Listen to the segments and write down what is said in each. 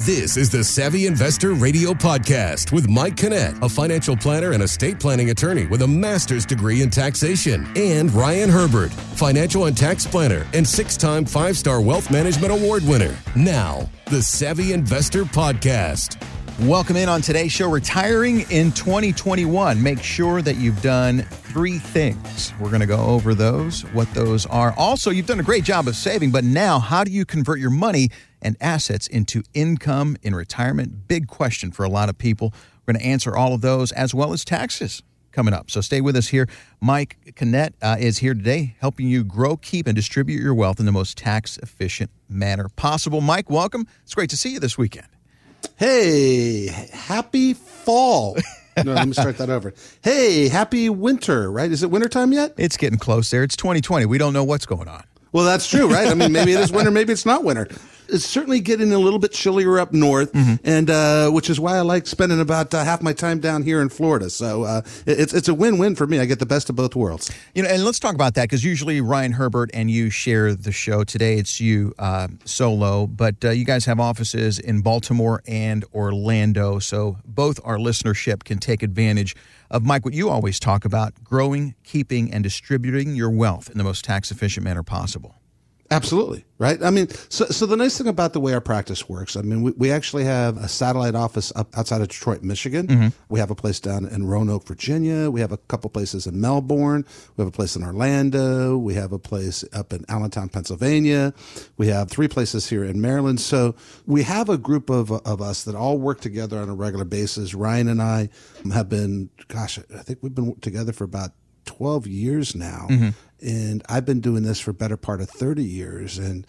This is the Savvy Investor Radio Podcast with Mike Canet, a financial planner and estate planning attorney with a master's degree in taxation, and Ryan Herbert, financial and tax planner and six time five star wealth management award winner. Now, the Savvy Investor Podcast. Welcome in on today's show, Retiring in 2021. Make sure that you've done three things. We're going to go over those, what those are. Also, you've done a great job of saving, but now how do you convert your money and assets into income in retirement? Big question for a lot of people. We're going to answer all of those as well as taxes coming up. So stay with us here. Mike Canet uh, is here today helping you grow, keep, and distribute your wealth in the most tax efficient manner possible. Mike, welcome. It's great to see you this weekend. Hey, happy fall. no, let me start that over. Hey, happy winter, right? Is it wintertime yet? It's getting close there. It's 2020. We don't know what's going on. Well, that's true, right? I mean, maybe it is winter, maybe it's not winter. It's certainly getting a little bit chillier up north, mm-hmm. and uh, which is why I like spending about uh, half my time down here in Florida. So uh, it's it's a win win for me. I get the best of both worlds. You know, and let's talk about that because usually Ryan Herbert and you share the show. Today it's you uh, solo, but uh, you guys have offices in Baltimore and Orlando, so both our listenership can take advantage of Mike, what you always talk about growing, keeping, and distributing your wealth in the most tax efficient manner possible. Absolutely. Right. I mean, so, so the nice thing about the way our practice works, I mean, we, we actually have a satellite office up outside of Detroit, Michigan. Mm-hmm. We have a place down in Roanoke, Virginia. We have a couple places in Melbourne. We have a place in Orlando. We have a place up in Allentown, Pennsylvania. We have three places here in Maryland. So we have a group of, of us that all work together on a regular basis. Ryan and I have been, gosh, I think we've been together for about 12 years now. Mm-hmm. And I've been doing this for a better part of 30 years. And,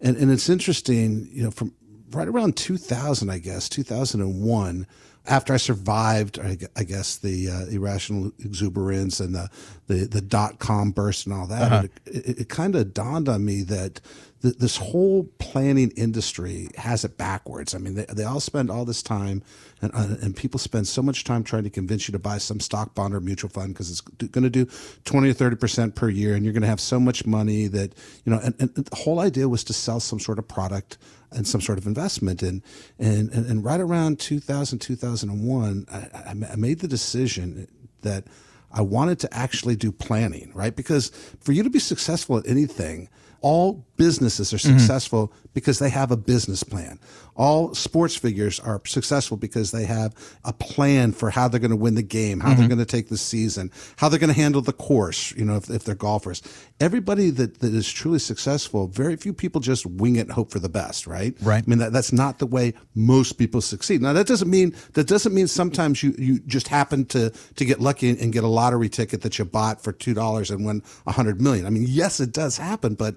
and, and it's interesting, you know, from right around 2000, I guess, 2001, after I survived, I guess, the uh, irrational exuberance and the, the, the dot com burst and all that, uh-huh. it, it, it kind of dawned on me that th- this whole planning industry has it backwards. I mean, they, they all spend all this time, and uh, and people spend so much time trying to convince you to buy some stock bond or mutual fund because it's going to do twenty or thirty percent per year, and you're going to have so much money that you know. And, and the whole idea was to sell some sort of product and some sort of investment. And and and, and right around 2000, 2001, I, I made the decision that. I wanted to actually do planning, right? Because for you to be successful at anything, all businesses are mm-hmm. successful mm-hmm. because they have a business plan. All sports figures are successful because they have a plan for how they're going to win the game, how mm-hmm. they're going to take the season, how they're going to handle the course, you know, if, if they're golfers. Everybody that, that is truly successful, very few people just wing it and hope for the best, right? Right. I mean, that, that's not the way most people succeed. Now, that doesn't mean, that doesn't mean sometimes you, you just happen to, to get lucky and get a lottery ticket that you bought for $2 and win a hundred million. I mean, yes, it does happen, but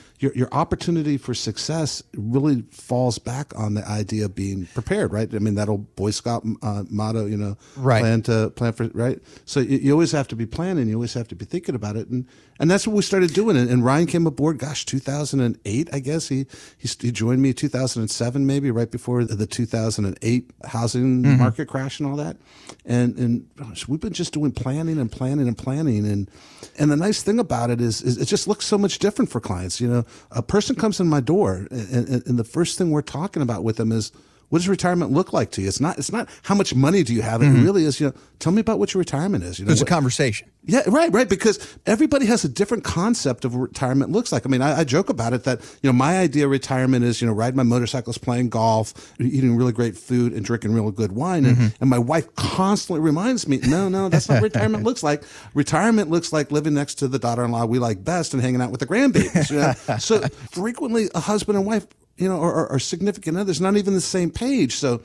your your opportunity for success really falls back on the idea of being prepared, right? I mean, that old Boy Scout uh, motto, you know, right. plan to plan for right. So you, you, always have to be planning. You always have to be thinking about it, and and that's what we started doing. And, and Ryan came aboard, gosh, 2008, I guess. He, he, he joined me 2007, maybe right before the 2008 housing mm-hmm. market crash and all that. And, and gosh, we've been just doing planning and planning and planning. And, and the nice thing about it is, is it just looks so much different for clients. You know, a person comes in my door and, and, and the first thing we're talking about with them is, what does retirement look like to you? It's not it's not how much money do you have. It mm-hmm. really is, you know, tell me about what your retirement is. You know, There's a conversation. Yeah, right, right. Because everybody has a different concept of what retirement looks like. I mean, I, I, joke about it that, you know, my idea of retirement is, you know, riding my motorcycles, playing golf, eating really great food and drinking real good wine. And, mm-hmm. and my wife constantly reminds me, no, no, that's not what retirement looks like. Retirement looks like living next to the daughter-in-law we like best and hanging out with the grandbabies. You know? so frequently a husband and wife you know, or, or significant others, not even the same page. So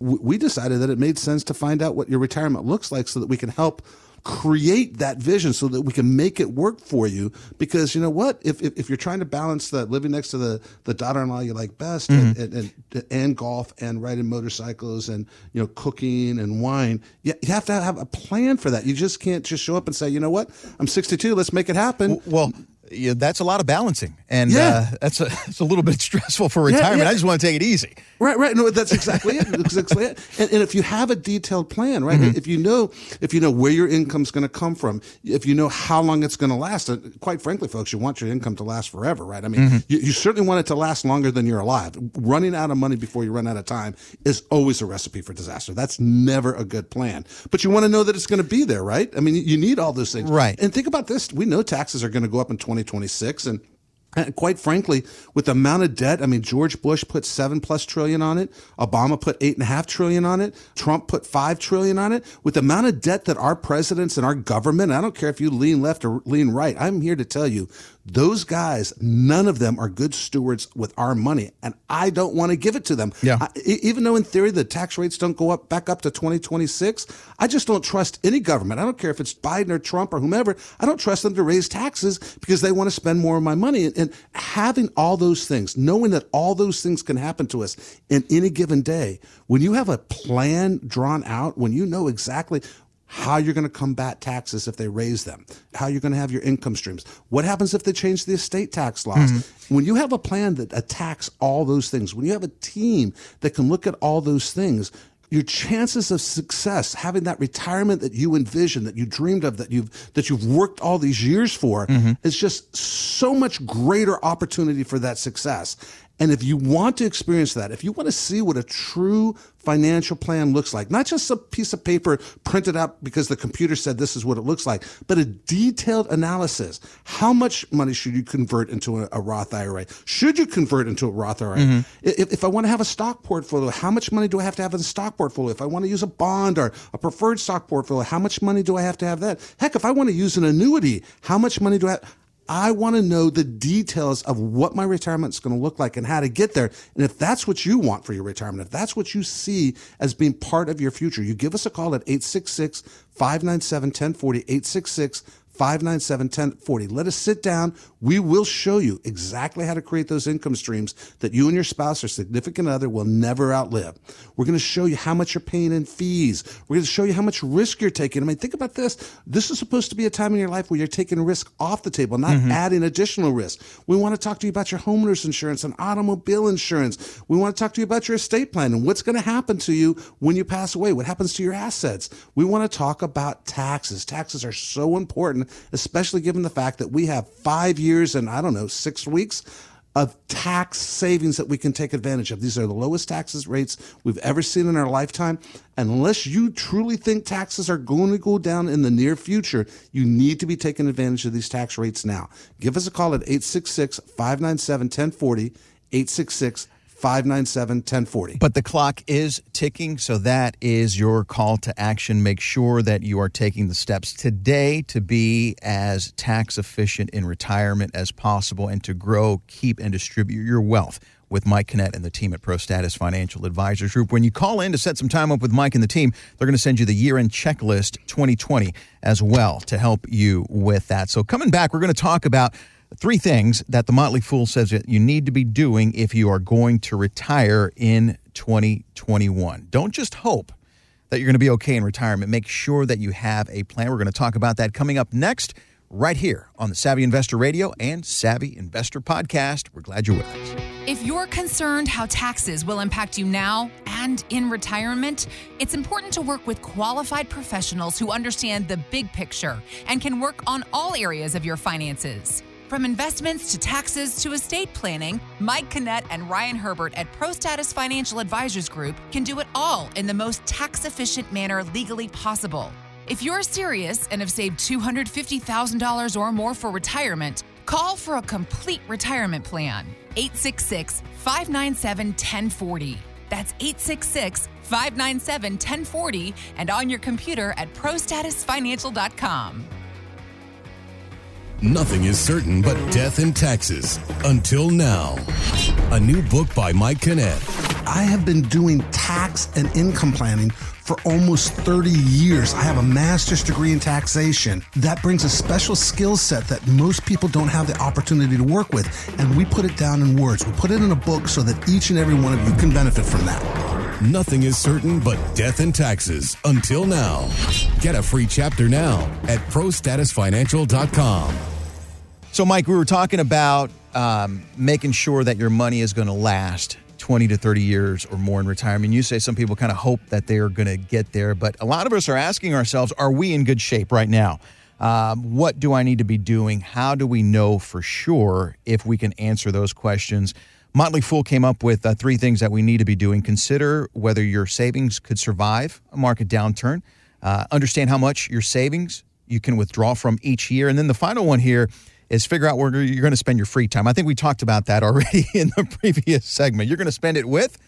we decided that it made sense to find out what your retirement looks like so that we can help create that vision so that we can make it work for you. Because you know what? If, if, if you're trying to balance the living next to the, the daughter-in-law you like best mm-hmm. and, and, and, and, golf and riding motorcycles and you know cooking and wine you, you have to have a plan for that. You just can't just show up and say you know what? I'm 62 let's make it happen. Well yeah, that's a lot of balancing, and Yeah. uh, that's a that's a little bit stressful for retirement. yeah. I just want to take it easy. Right, right. No, that's exactly it. That's exactly it. And, and if you have a detailed plan, right? Mm-hmm. If you know, if you know where your income's going to come from, if you know how long it's going to last, quite frankly, folks, you want your income to last forever, right? I mean, Mm-hmm. you, you certainly want it to last longer than you're alive. Running out of money before you run out of time is always a recipe for disaster. That's never a good plan. But you want to know that it's going to be there, right? I mean, you need all those things, Right. And think about this: we know taxes are going to go up in 2026, and and quite frankly, with the amount of debt, I mean, George Bush put seven plus trillion on it. Obama put eight and a half trillion on it. Trump put five trillion on it. With the amount of debt that our presidents and our government, I don't care if you lean left or lean right, I'm here to tell you, those guys, none of them are good stewards with our money, and I don't want to give it to them. Yeah. I- even though in theory the tax rates don't go up back up to 2026, I just don't trust any government. I don't care if it's Biden or Trump or whomever. I don't trust them to raise taxes because they want to spend more of my money. And, and having all those things, knowing that all those things can happen to us in any given day, when you have a plan drawn out, when you know exactly how you're going to combat taxes if they raise them, how you're going to have your income streams, what happens if they change the estate tax laws. Mm-hmm. When you have a plan that attacks all those things, when you have a team that can look at all those things, your chances of success, having that retirement that you envision, that you dreamed of, that you've that you've worked all these years for, mm-hmm. is just so much greater opportunity for that success. And if you want to experience that, if you want to see what a true financial plan looks like, not just a piece of paper printed out because the computer said this is what it looks like, but a detailed analysis. How much money should you convert into a, a Roth IRA? Should you convert into a Roth IRA? Mm-hmm. If, if I want to have a stock portfolio, how much money do I have to have in a stock portfolio? If I want to use a bond or a preferred stock portfolio, how much money do I have to have that? Heck, if I want to use an annuity, how much money do I have? I want to know the details of what my retirement is going to look like and how to get there. And if that's what you want for your retirement, if that's what you see as being part of your future, you give us a call at 866 597 1040, 866 597 1040. Let us sit down. We will show you exactly how to create those income streams that you and your spouse or significant other will never outlive. We're going to show you how much you're paying in fees. We're going to show you how much risk you're taking. I mean, think about this. This is supposed to be a time in your life where you're taking risk off the table, not mm-hmm. adding additional risk. We want to talk to you about your homeowner's insurance and automobile insurance. We want to talk to you about your estate plan and what's going to happen to you when you pass away. What happens to your assets? We want to talk about taxes. Taxes are so important, especially given the fact that we have five years and I don't know, six weeks of tax savings that we can take advantage of. These are the lowest taxes rates we've ever seen in our lifetime. Unless you truly think taxes are going to go down in the near future, you need to be taking advantage of these tax rates now. Give us a call at 866 597 1040, 866 597 1040. But the clock is ticking, so that is your call to action. Make sure that you are taking the steps today to be as tax efficient in retirement as possible and to grow, keep, and distribute your wealth with Mike Canet and the team at ProStatus Financial Advisors Group. When you call in to set some time up with Mike and the team, they're going to send you the year end checklist 2020 as well to help you with that. So, coming back, we're going to talk about three things that the Motley Fool says that you need to be doing if you are going to retire in 2021. Don't just hope that you're going to be okay in retirement. Make sure that you have a plan. We're going to talk about that coming up next, right here on the Savvy Investor Radio and Savvy Investor Podcast. We're glad you're with us. If you're concerned how taxes will impact you now and in retirement, it's important to work with qualified professionals who understand the big picture and can work on all areas of your finances. From investments to taxes to estate planning, Mike Canet and Ryan Herbert at ProStatus Financial Advisors Group can do it all in the most tax efficient manner legally possible. If you're serious and have saved $250,000 or more for retirement, call for a complete retirement plan. 866 597 1040. That's 866 597 1040 and on your computer at prostatusfinancial.com. Nothing is certain but death and taxes. Until now. A new book by Mike Canet. I have been doing tax and income planning for almost 30 years. I have a master's degree in taxation. That brings a special skill set that most people don't have the opportunity to work with. And we put it down in words. We put it in a book so that each and every one of you can benefit from that. Nothing is certain but death and taxes. Until now. Get a free chapter now at prostatusfinancial.com. So, Mike, we were talking about um, making sure that your money is going to last 20 to 30 years or more in retirement. You say some people kind of hope that they are going to get there, but a lot of us are asking ourselves, are we in good shape right now? Um, what do I need to be doing? How do we know for sure if we can answer those questions? Motley Fool came up with uh, three things that we need to be doing. Consider whether your savings could survive a market downturn. Uh, understand how much your savings you can withdraw from each year. And then the final one here is figure out where you're going to spend your free time. I think we talked about that already in the previous segment. You're going to spend it with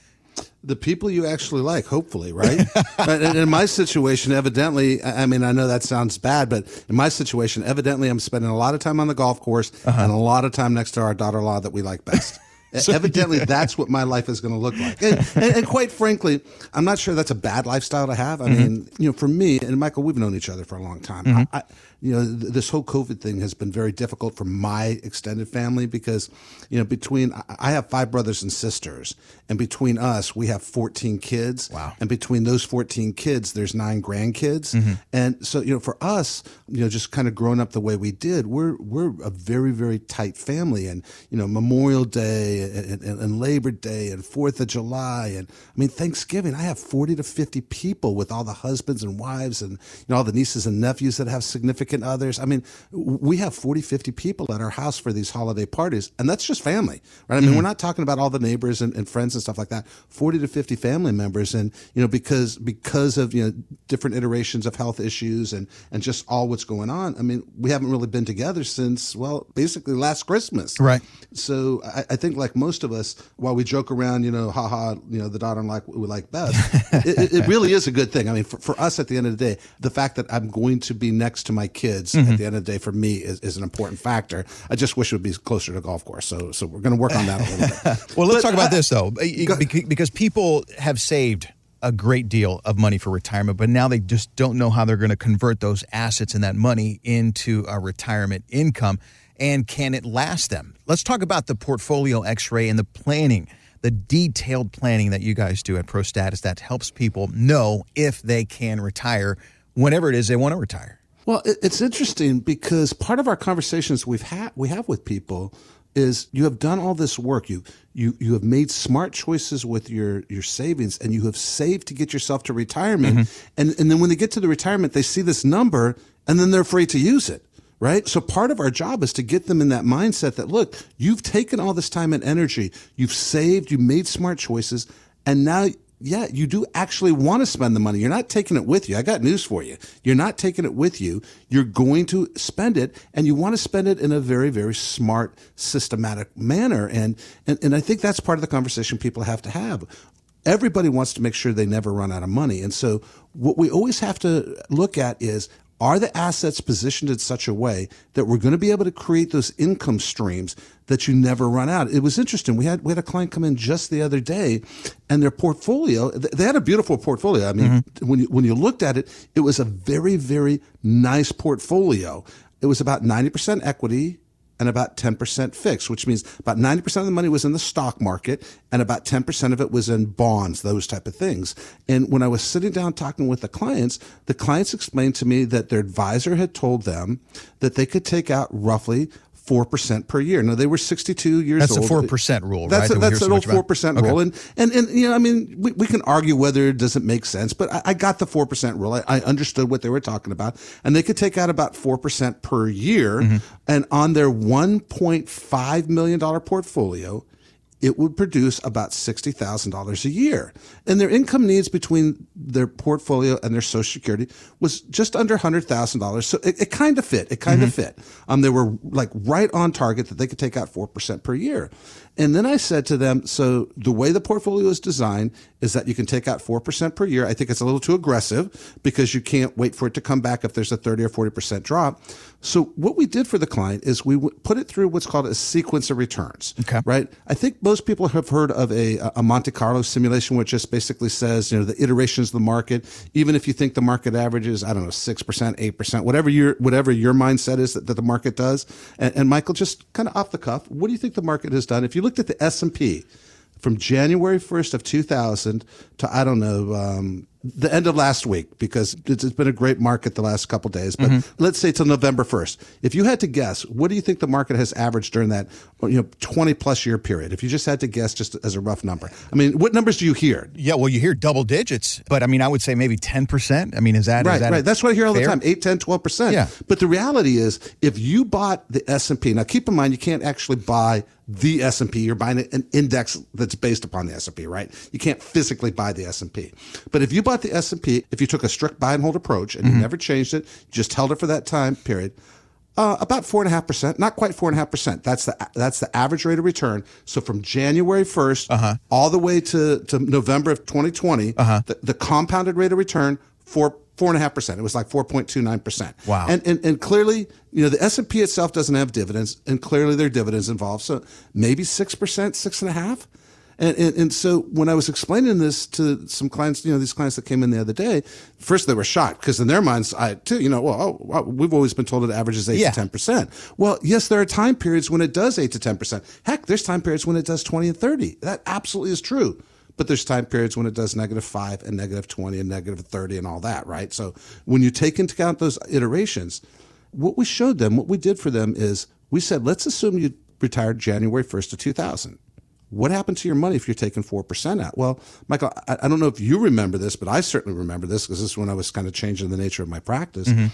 the people you actually like, hopefully, right? and in my situation, evidently, I mean, I know that sounds bad, but in my situation, evidently, I'm spending a lot of time on the golf course uh-huh. and a lot of time next to our daughter-in-law that we like best. So, Evidently, yeah. that's what my life is going to look like. And, and, and, quite frankly, I'm not sure that's a bad lifestyle to have. I mm-hmm. mean, you know, for me and Michael, we've known each other for a long time. Mm-hmm. I, you know, th- this whole COVID thing has been very difficult for my extended family because, you know, between I have five brothers and sisters, and between us, we have 14 kids. Wow. And between those 14 kids, there's nine grandkids. Mm-hmm. And so, you know, for us, you know, just kind of growing up the way we did, we're we're a very very tight family, and you know, Memorial Day and, and, and Labor Day and Fourth of July, and I mean Thanksgiving. I have 40 to 50 people with all the husbands and wives, and you know, all the nieces and nephews that have significant significant others. I mean, we have 40, 50 people at our house for these holiday parties, and that's just family, right? I mean, mm-hmm. we're not talking about all the neighbors and, and, friends and stuff like that. 40 to 50 family members. And, you know, because, because of, you know, different iterations of health issues and, and just all what's going on, I mean, we haven't really been together since, well, basically last Christmas. Right. So I, I think like most of us, while we joke around, you know, haha, you know, the daughter like we like best, it, it, really is a good thing. I mean, for, for us at the end of the day, the fact that I'm going to be next to my kids mm-hmm. at the end of the day for me is, is an important factor. I just wish it would be closer to golf course. So so we're going to work on that a little bit. well, let's but, talk about uh, this though, because people have saved a great deal of money for retirement, but now they just don't know how they're going to convert those assets and that money into a retirement income. And can it last them? Let's talk about the portfolio x ray and the planning, the detailed planning that you guys do at ProStatus that helps people know if they can retire whenever it is they want to retire. Well, it's interesting because part of our conversations we've had we have with people is you have done all this work. You you you have made smart choices with your your savings, and you have saved to get yourself to retirement. Mm-hmm. And and then when they get to the retirement, they see this number, and then they're afraid to use it. Right. So part of our job is to get them in that mindset that look, you've taken all this time and energy, you've saved, you made smart choices, and now yeah, you do actually want to spend the money. You're not taking it with you. I got news for you. You're not taking it with you. You're going to spend it and you want to spend it in a very, very smart, systematic manner. And, and, and I think that's part of the conversation people have to have. Everybody wants to make sure they never run out of money. And so what we always have to look at is are the assets positioned in such a way that we're going to be able to create those income streams that you never run out? It was interesting. We had we had a client come in just the other day, and their portfolio they had a beautiful portfolio. I mean, mm-hmm. when you, when you looked at it, it was a very very nice portfolio. It was about ninety percent equity, and about 10% fixed, which means about 90% of the money was in the stock market and about 10% of it was in bonds, those type of things. And when I was sitting down talking with the clients, the clients explained to me that their advisor had told them that they could take out roughly four percent per year. Now they were sixty-two years that's old. That's a four percent rule, that's right? A, that's an old four percent okay. rule, and and and you know, I mean, we, we can argue whether it doesn't make sense, but I, I got the four percent rule. I, I, understood what they were talking about, and they could take out about four percent per year, mm-hmm. and on their one point five million dollar portfolio, it would produce about $60,000 a year. And their income needs between their portfolio and their social security was just under $100,000. So it, it kind of fit. It kind of mm-hmm. fit. Um, they were like right on target that they could take out 4% per year. And then I said to them, so the way the portfolio is designed is that you can take out 4% per year. I think it's a little too aggressive because you can't wait for it to come back if there's a 30 or 40% drop. So what we did for the client is we put it through what's called a sequence of returns. Okay. Right. I think most people have heard of a, a Monte Carlo simulation, which just basically says, you know, the iterations of the market, even if you think the market averages, I don't know, 6%, 8%, whatever your, whatever your mindset is that, that the market does. And, and Michael, just kind of off the cuff, what do you think the market has done? If you looked at the S&P from January 1st of 2000 to, I don't know, um, the end of last week because it's, it's been a great market the last couple days. But Mm-hmm. let's say till November first. If you had to guess, what do you think the market has averaged during that you know twenty plus year period? If you just had to guess, just as a rough number, I mean, what numbers do you hear? Yeah, well, you hear double digits, but I mean, I would say maybe 10%. I mean, is that is Right, that right. That's what I hear all fair? the time, 8, 10, 12%. Yeah. But the reality is, if you bought the S&P, now keep in mind, you can't actually buy the S&P. You're buying an index that's based upon the S&P, right? You can't physically buy the S&P. But if you bought the S&P, if you took a strict buy and hold approach and you mm-hmm. never changed it, you just held it for that time period, uh, about four and a half percent, not quite four and a half percent. That's the that's the average rate of return. So from January 1st uh-huh. all the way to, to November of 2020, uh-huh. the, the compounded rate of return four four and a half percent. It was like four point two nine percent. Wow. And, and and clearly, you know, the S and P itself doesn't have dividends, and clearly there are dividends involved. So maybe six percent, six and a half. And, and and so when I was explaining this to some clients, you know, these clients that came in the other day, first they were shocked because in their minds, I too, you know, well, oh, we've always been told it averages eight Yeah. to ten percent. Well, yes, there are time periods when it does eight to ten percent. Heck, there's time periods when it does twenty and thirty. That absolutely is true. But there's time periods when it does negative five and negative twenty and negative thirty and all that, right? So when you take into account those iterations, what we showed them, what we did for them is we said, let's assume you retired January 1st of 2000. What happened to your money if you're taking 4% out? Well, Michael, I, I don't know if you remember this, but I certainly remember this because this is when I was kind of changing the nature of my practice. Mm-hmm.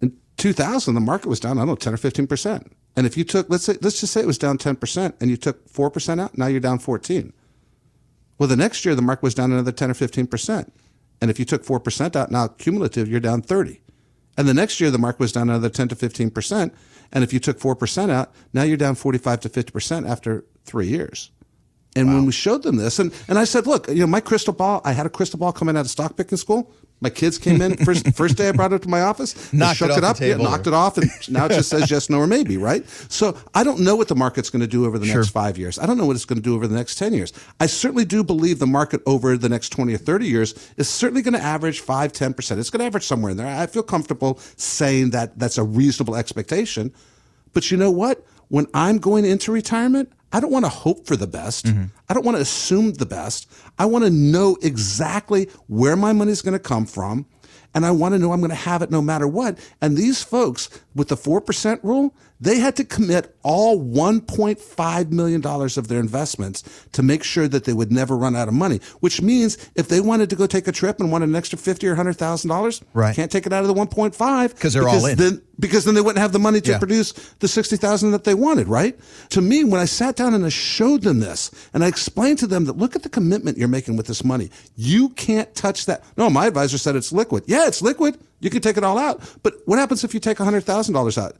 In 2000, the market was down, I don't know, 10 or 15%. And if you took, let's say, let's just say it was down 10% and you took 4% out, now you're down 14. Well, the next year, the market was down another 10 or 15%. And if you took 4% out, now cumulative, you're down 30. And the next year, the market was down another 10 to 15%. And if you took 4% out, now you're down 45 to 50% after three years. And when we showed them this, and, and I said, look, you know, my crystal ball, I had a crystal ball coming out of stock picking school. My kids came in first first day I brought it to my office, Knocked it shook off it up, yeah, knocked it off, and now it just says yes, no, or maybe, right? So I don't know what the market's going to do over the next five years. I don't know what it's going to do over the next ten years. I certainly do believe the market over the next twenty or thirty years is certainly going to average five, ten percent. It's going to average somewhere in there. I feel comfortable saying that that's a reasonable expectation. But you know what? When I'm going into retirement, I don't want to hope for the best. Mm-hmm. I don't want to assume the best. I want to know exactly where my money is going to come from. And I want to know I'm going to have it no matter what. And these folks with the 4% rule, they had to commit all $1.5 million of their investments to make sure that they would never run out of money, which means if they wanted to go take a trip and wanted an extra 50 or $100,000, Right. can't take it out of the 1.5 'Cause they're all in. Then, because then they wouldn't have the money to Yeah. produce the 60,000 that they wanted, right? To me, when I sat down and I showed them this and I explained to them that look at the commitment you're making with this money. You can't touch that. No, my advisor said it's liquid. Yeah, it's liquid. You can take it all out. But what happens if you take $100,000 out?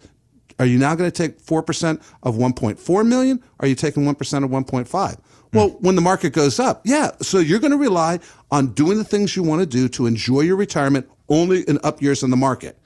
Are you now going to take 4% of 1.4 million? Or are you taking 1% of 1.5? Well, hmm. when the market goes up, yeah. So you're going to rely on doing the things you want to do to enjoy your retirement only in up years in the market.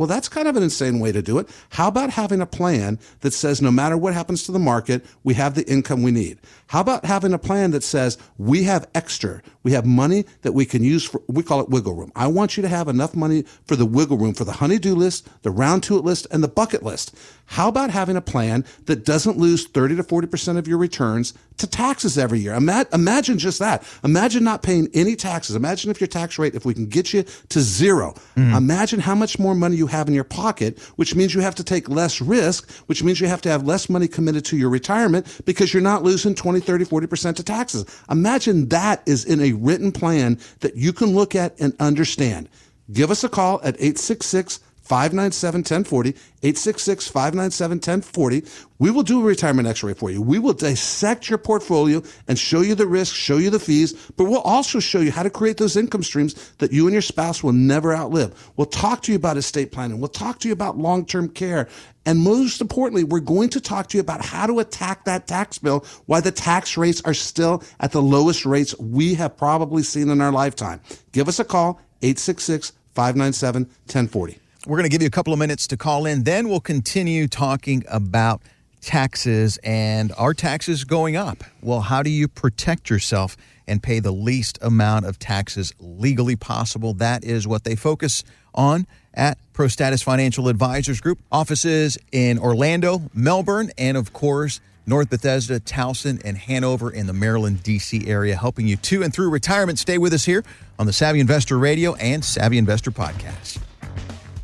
Well, that's kind of an insane way to do it. How about having a plan that says no matter what happens to the market, we have the income we need? How about having a plan that says we have extra, we have money that we can use for, we call it wiggle room. I want you to have enough money for the wiggle room, for the honeydew list, the round to it list, and the bucket list. How about having a plan that doesn't lose 30 to 40% of your returns to taxes every year? Ima- imagine just that. Imagine not paying any taxes. Imagine if your tax rate, if we can get you to zero. Mm. Imagine how much more money you have in your pocket, which means you have to take less risk, which means you have to have less money committed to your retirement because you're not losing 20, 30, 40% to taxes. Imagine that is in a written plan that you can look at and understand. Give us a call at 866 597 1040, 866 597 1040. We will do a retirement x ray for you. We will dissect your portfolio and show you the risks, show you the fees, but we'll also show you how to create those income streams that you and your spouse will never outlive. We'll talk to you about estate planning. We'll talk to you about long term care. And most importantly, we're going to talk to you about how to attack that tax bill, why the tax rates are still at the lowest rates we have probably seen in our lifetime. Give us a call, 866 597 1040. We're going to give you a couple of minutes to call in. Then we'll continue talking about taxes and are taxes going up? Well, how do you protect yourself and pay the least amount of taxes legally possible? That is what they focus on at ProStatus Financial Advisors Group. Offices in Orlando, Melbourne, and of course, North Bethesda, Towson, and Hanover in the Maryland, D.C. area, helping you to and through retirement. Stay with us here on the Savvy Investor Radio and Savvy Investor Podcast.